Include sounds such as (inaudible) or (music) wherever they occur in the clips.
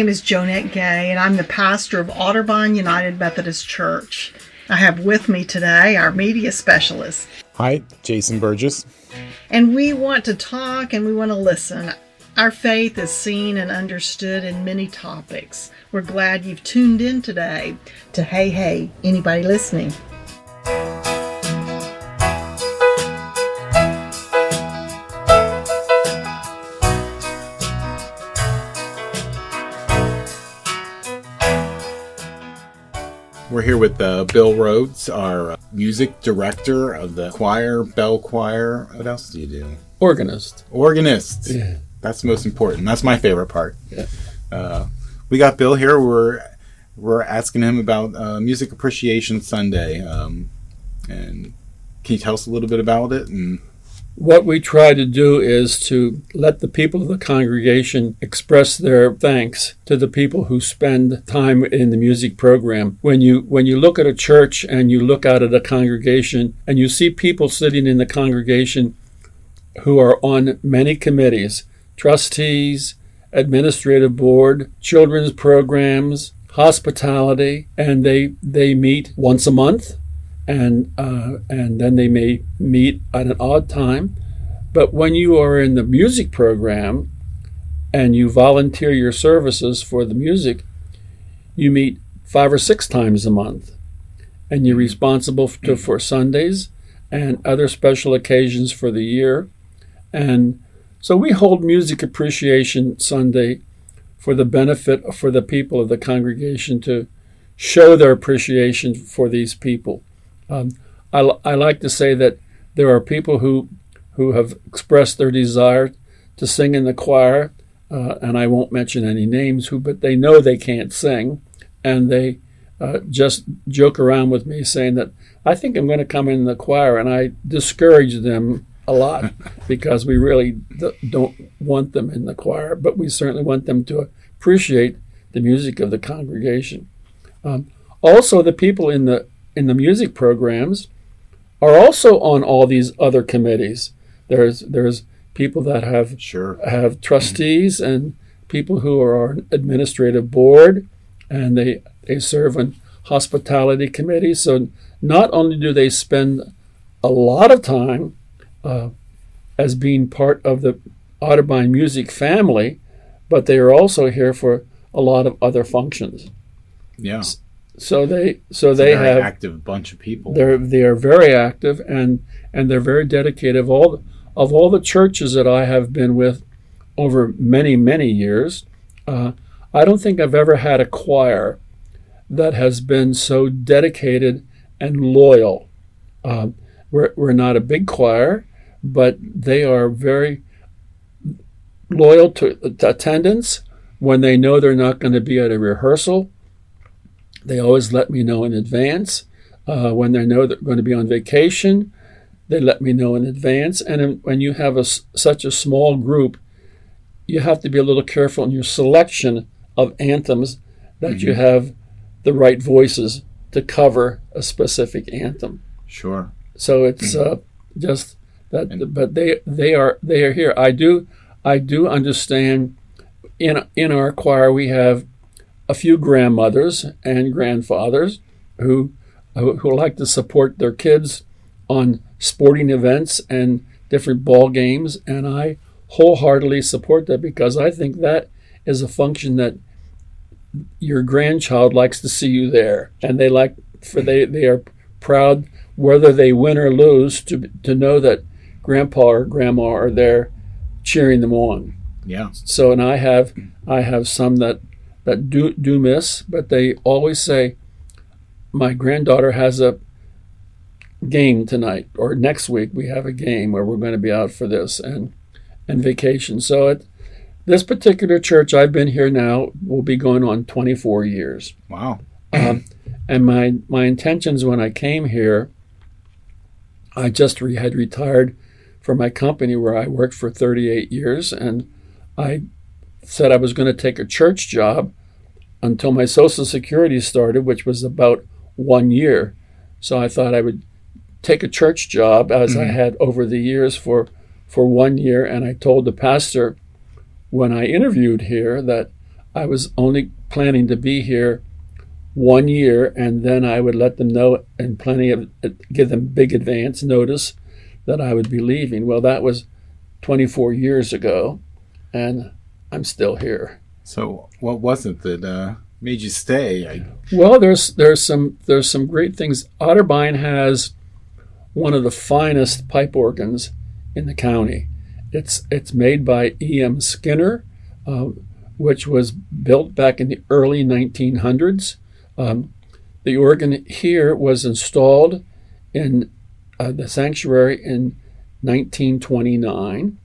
My name is Jonette Gay, and I'm the pastor of Otterbein United Methodist Church. I have with me today our media specialist. Hi, Jason Burgess. And we want to talk and we want to listen. Our faith is seen and understood in many topics. We're glad you've tuned in today to Hey Hey, anybody listening? We're here with uh, Bill Rhoads, our uh, music director of the choir, Bell Choir. What else do you do? Organist. Organist. Yeah. That's the most important. That's my favorite part. Yeah. Uh, we got Bill here. We're we're asking him about uh, Music Appreciation Sunday, um, and can you tell us a little bit about it? And What we try to do is to let the people of the congregation express their thanks to the people who spend time in the music program. When you when you look at a church and you look out at a congregation and you see people sitting in the congregation who are on many committees, trustees, administrative board, children's programs, hospitality, and they they meet once a month and uh, and then they may meet at an odd time. But when you are in the music program and you volunteer your services for the music, you meet five or six times a month, and you're responsible to, for Sundays and other special occasions for the year. And so we hold Music Appreciation Sunday for the benefit for the people of the congregation to show their appreciation for these people. Um, I, I like to say that there are people who who have expressed their desire to sing in the choir, uh, and I won't mention any names who, but they know they can't sing, and they uh, just joke around with me saying that I think I'm going to come in the choir, and I discourage them a lot (laughs) because we really d- don't want them in the choir, but we certainly want them to appreciate the music of the congregation. Um, also, the people in the in the music programs are also on all these other committees. There's there's people that have sure, have trustees and people who are on administrative board, and they they serve on hospitality committees. So not only do they spend a lot of time uh, as being part of the Otterbein music family, but they are also here for a lot of other functions. yeah. So they so they have active bunch of people. they're they are very active and and they're very dedicated. Of all of all the churches that I have been with over many many years, uh, I don't think I've ever had a choir that has been so dedicated and loyal. Um, we're we're not a big choir, but they are very loyal to, to attendance when they know they're not going to be at a rehearsal. They always let me know in advance. Uh, when they know they're going to be on vacation, they let me know in advance. And when you have a, such a small group, you have to be a little careful in your selection of anthems that mm-hmm. you have the right voices to cover a specific anthem. Sure. So it's uh, just that, but they they are they are here. I do I do understand. In in our choir, we have a few grandmothers and grandfathers who who like to support their kids on sporting events and different ball games, and I wholeheartedly support that because I think that is a function that your grandchild likes to see you there, and they like for they they are proud whether they win or lose to to know that grandpa or grandma are there cheering them on. Yeah. So and I have I have some that that do do miss, but they always say, "My granddaughter has a game tonight, or next week we have a game where we're going to be out for this and and vacation." So at this particular church, I've been here now will be going on 24 years. Wow. Um, and my my intentions when I came here, I just re- had retired from my company where I worked for 38 years, and I said I was going to take a church job until my Social Security started, which was about one year. So I thought I would take a church job as mm-hmm. I had over the years for for one year, and I told the pastor when I interviewed here that I was only planning to be here one year, and then I would let them know and plenty of give them big advance notice that I would be leaving. Well, that was 24 years ago, and I'm still here. So, what was it that uh, made you stay? I... Well, there's there's some there's some great things. Otterbein has one of the finest pipe organs in the county. It's it's made by E.M. Skinner, uh, which was built back in the early 1900s. Um, the organ here was installed in uh, the sanctuary in 1929.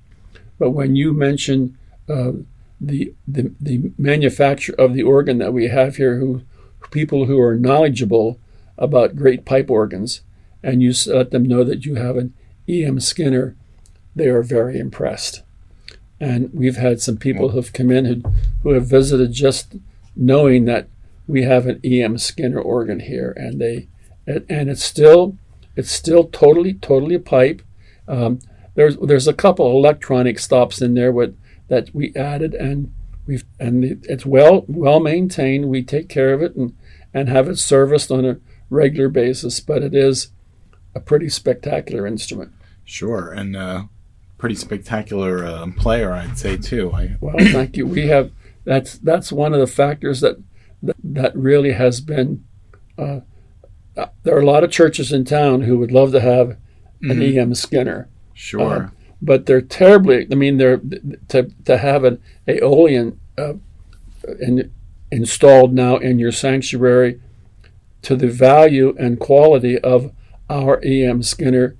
But when you mention uh, the, the the manufacture of the organ that we have here, who people who are knowledgeable about great pipe organs, and you let them know that you have an E.M. Skinner, they are very impressed. And we've had some people who've come in who, who have visited just knowing that we have an E.M. Skinner organ here, and they and it's still it's still totally totally a pipe. Um, there's there's a couple electronic stops in there with that we added, and we've and it's well well maintained. We take care of it and and have it serviced on a regular basis. But it is a pretty spectacular instrument. Sure, and uh, pretty spectacular uh, player, I'd say too. I... Well, thank you. We have that's that's one of the factors that that really has been. Uh, uh, there are a lot of churches in town who would love to have an mm-hmm. E.M. Skinner. Sure. But they're terribly. I mean, they're to to have an aeolian uh, in, installed now in your sanctuary to the value and quality of our E.M. Skinner.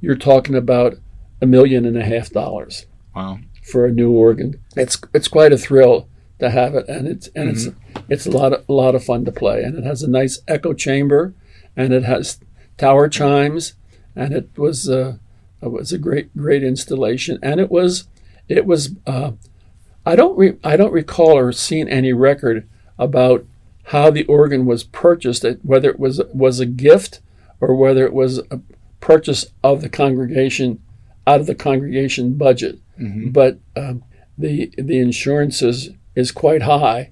You're talking about a million and a half dollars. Wow. For a new organ, it's it's quite a thrill to have it, and it's and mm-hmm. it's it's a lot of a lot of fun to play, and it has a nice echo chamber, and it has tower chimes, and it was uh, it was a great great installation, and it was it was uh, I don't re- I don't recall or seen any record about how the organ was purchased, whether it was was a gift or whether it was a purchase of the congregation out of the congregation budget. Mm-hmm. But um, the the insurances is quite high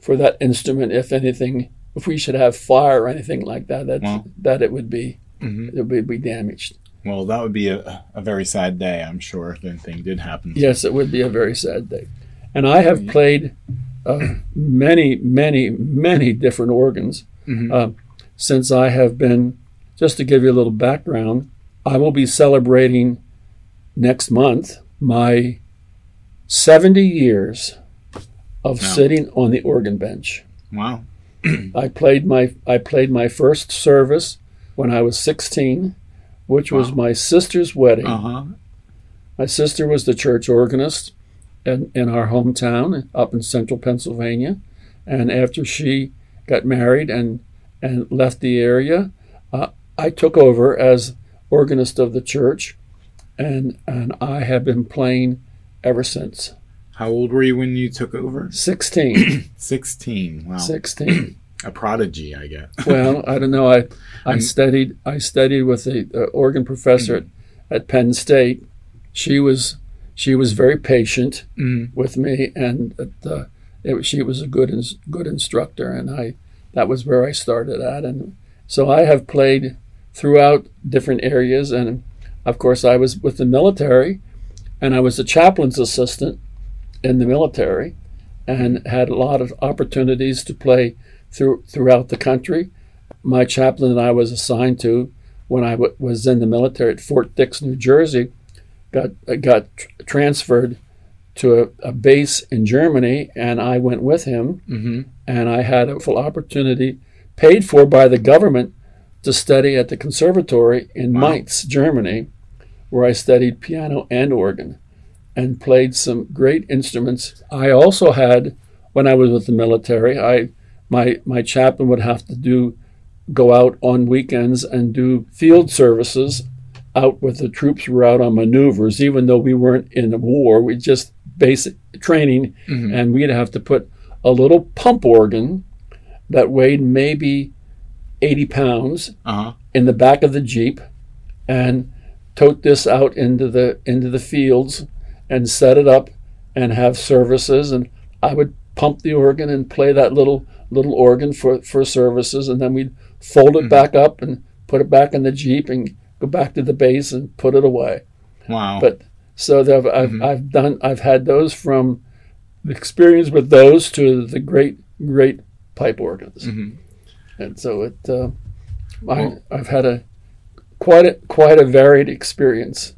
for that instrument. If anything, if we should have fire or anything like that, that well, that it would be mm-hmm. it would be damaged. Well, that would be a, a very sad day, I'm sure, if anything did happen. Yes, it would be a very sad day. And I have played uh, many, many, many different organs mm-hmm. uh, since I have been. Just to give you a little background, I will be celebrating next month my 70 years of wow. sitting on the organ bench. Wow. I played my I played my first service when I was 16, which wow. was my sister's wedding. Uh-huh. My sister was the church organist in, in our hometown up in central Pennsylvania. And after she got married and, and left the area, uh, I took over as organist of the church. And, and I have been playing ever since. How old were you when you took over? 16. (coughs) 16. Wow. 16. A prodigy, I guess. (laughs) well, I don't know. I I studied I studied with the uh, organ professor mm-hmm. at, at Penn State. She was she was very patient mm-hmm. with me, and uh, it, she was a good good instructor, and I that was where I started at, and so I have played throughout different areas, and of course I was with the military, and I was a chaplain's assistant in the military and had a lot of opportunities to play through, throughout the country. My chaplain and I was assigned to when I w- was in the military at Fort Dix, New Jersey, got got tr- transferred to a, a, base in Germany, and I went with him, mm-hmm. and I had a full opportunity, paid for by the government, to study at the conservatory in wow. Mainz, Germany, where I studied piano and organ and played some great instruments. I also had, when I was with the military, I my my chaplain would have to do go out on weekends and do field services out with the troops who were out on maneuvers, even though we weren't in a war. We just basic training, mm-hmm. and we'd have to put a little pump organ that weighed maybe 80 pounds uh-huh. in the back of the jeep, and tote this out into the into the fields and set it up and have services and I would pump the organ and play that little little organ for for services, and then we'd fold it Mhm. back up and put it back in the jeep and go back to the base and put it away. Wow. But so I've, I've, Mhm. I've done I've had those from the experience with those to the great great pipe organs, Mhm. and so it uh, I, I've had a quite a quite a varied experience.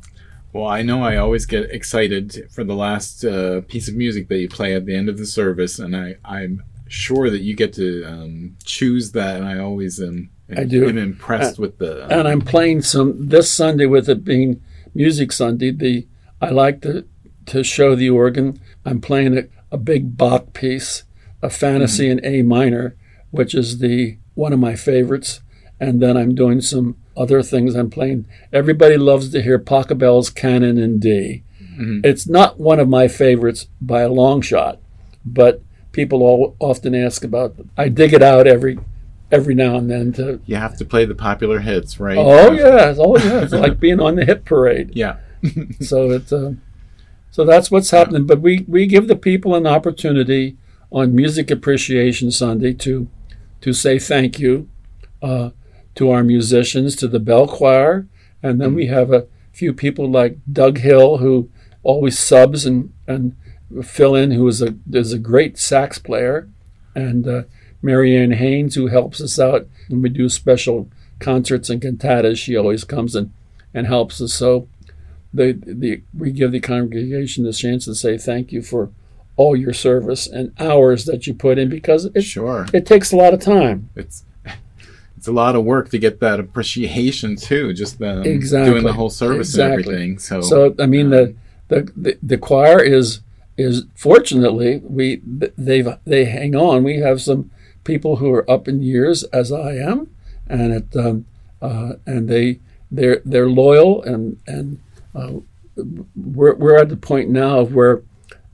Well, I know I always get excited for the last uh, piece of music that you play at the end of the service, and I, I'm sure that you get to um, choose that, and I always am, I do. am impressed with the. and I'm playing some this Sunday with it being Music Sunday. The I like to to show the organ. I'm playing a, a big Bach piece, a fantasy in A minor, which is the one of my favorites. And then I'm doing some other things. I'm playing. Everybody loves to hear Pachelbel's Canon in D. Mhm. It's not one of my favorites by a long shot, but people all, often ask about. I dig it out every every now and then to you have to play the popular hits, right? Oh yeah, oh yeah. It's like being on the hit parade. (laughs) Yeah. (laughs) So it's uh, so that's what's happening. But we we give the people an opportunity on Music Appreciation Sunday to to say thank you uh, to our musicians, to the bell choir, and then we have a few people like Doug Hill who always subs and and fill in, who is a is a great sax player, and uh, Marianne Haynes who helps us out when we do special concerts and cantatas. She always comes and and helps us. So the the we give the congregation the chance to say thank you for all your service and hours that you put in because it Sure. it takes a lot of time. It's it's a lot of work to get that appreciation too. Just um, Exactly. doing the whole service Exactly. and everything. So, So I mean um, the, the the the choir is is fortunately we they've they hang on. We have some people who are up in years as I am, and it um, uh, and they they're they're loyal and and uh, we're we're at the point now of where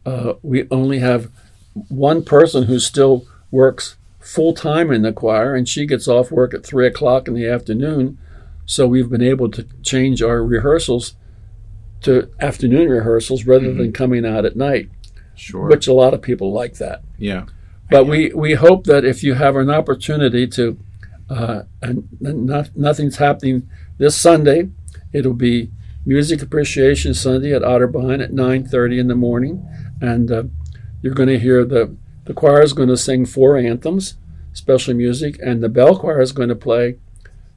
uh, we only have one person who still works full time in the choir, and she gets off work at three o'clock in the afternoon. So we've been able to change our rehearsals to afternoon rehearsals rather than coming out at night, sure. which a lot of people like that. yeah. But we, we hope that if you have an opportunity to, uh, and not, nothing's happening this Sunday, it'll be Music Appreciation Sunday at Otterbein at 9.30 in the morning. And uh, you're going to hear the, the choir is going to sing four anthems, special music, and the bell choir is going to play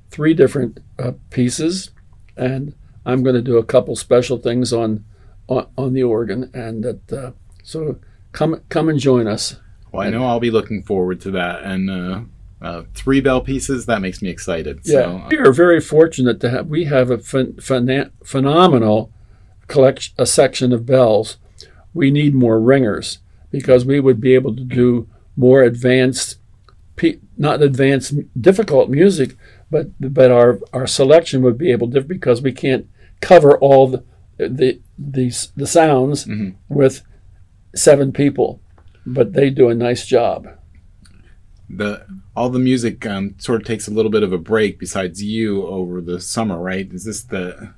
three different uh, pieces. And I'm going to do a couple special things on, on, on the organ. And that, uh, so come, come and join us. Well, I know I'll be looking forward to that. And uh, uh, three bell pieces, that makes me excited. Yeah, So, we are very fortunate to have. We have a phen- phen- phenomenal collection, a section of bells. We need more ringers because we would be able to do more advanced, not advanced, difficult music, but but our our selection would be able to because we can't cover all the the the, the sounds Mhm. with seven people, but they do a nice job. the all the music um, sort of takes a little bit of a break besides you over the summer, right? Is this the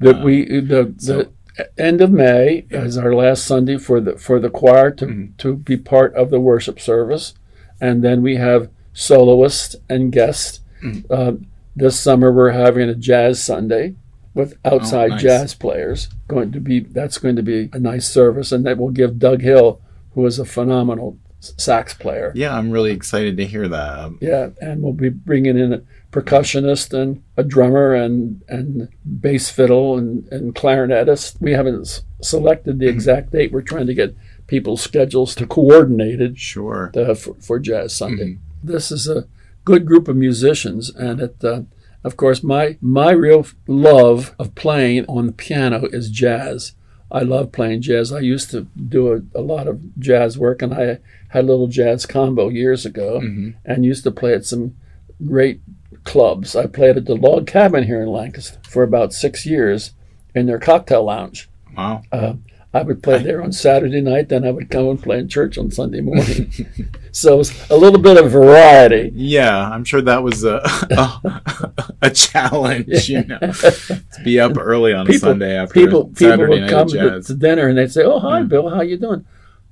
that Uh, we the, so- the end of May is our last Sunday for the for the choir to Mhm. to be part of the worship service, and then we have soloists and guests. Mhm. Uh, this summer we're having a jazz Sunday with outside Oh, nice. jazz players. Going to be that's going to be a nice service, and that will give Doug Hill, who is a phenomenal sax player. Yeah, I'm really excited to hear that. Yeah, and we'll be bringing in a percussionist and a drummer and and bass fiddle and, and clarinetist. We haven't s- selected the exact date. We're trying to get people's schedules to coordinated sure. uh, for, for Jazz Sunday. This is a good group of musicians, and it, uh, of course, my my real love of playing on the piano is jazz. I love playing jazz. I used to do a, a lot of jazz work, and I had a little jazz combo years ago, Mhm. and used to play at some great clubs. I played at the Log Cabin here in Lancaster for about six years in their cocktail lounge. Wow. I would play there on Saturday night, then I would come and play in church on Sunday morning. (laughs) so it's a little bit of variety. Yeah, I'm sure that was a a, (laughs) a challenge, you know, to be up early on a Sunday after People, people would come to, to dinner and they'd say, "Oh, hi, Yeah. Bill. How you doing?"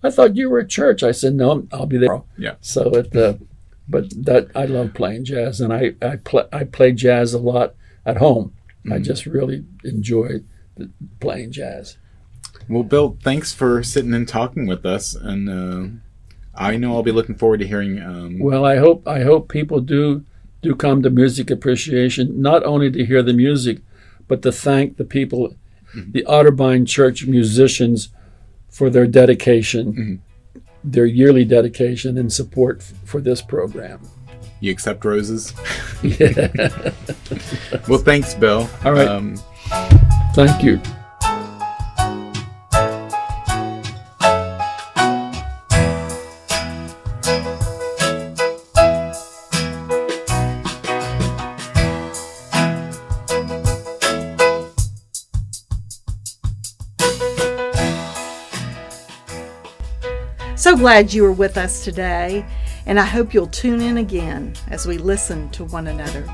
I thought you were at church. I said, No, I'll be there. Yeah. So it, uh, but that I love playing jazz, and I I play I play jazz a lot at home. I just really enjoy the, playing jazz. Well, Bill, thanks for sitting and talking with us, and uh, I know I'll be looking forward to hearing. Um, Well, I hope I hope people do do come to music appreciation not only to hear the music, but to thank the people, the Otterbein Church musicians, for their dedication, their yearly dedication and support f- for this program. you accept roses. (laughs) Yeah. (laughs) Well, thanks, Bill. All right. Um, Thank you. So glad you were with us today, and I hope you'll tune in again as we listen to one another.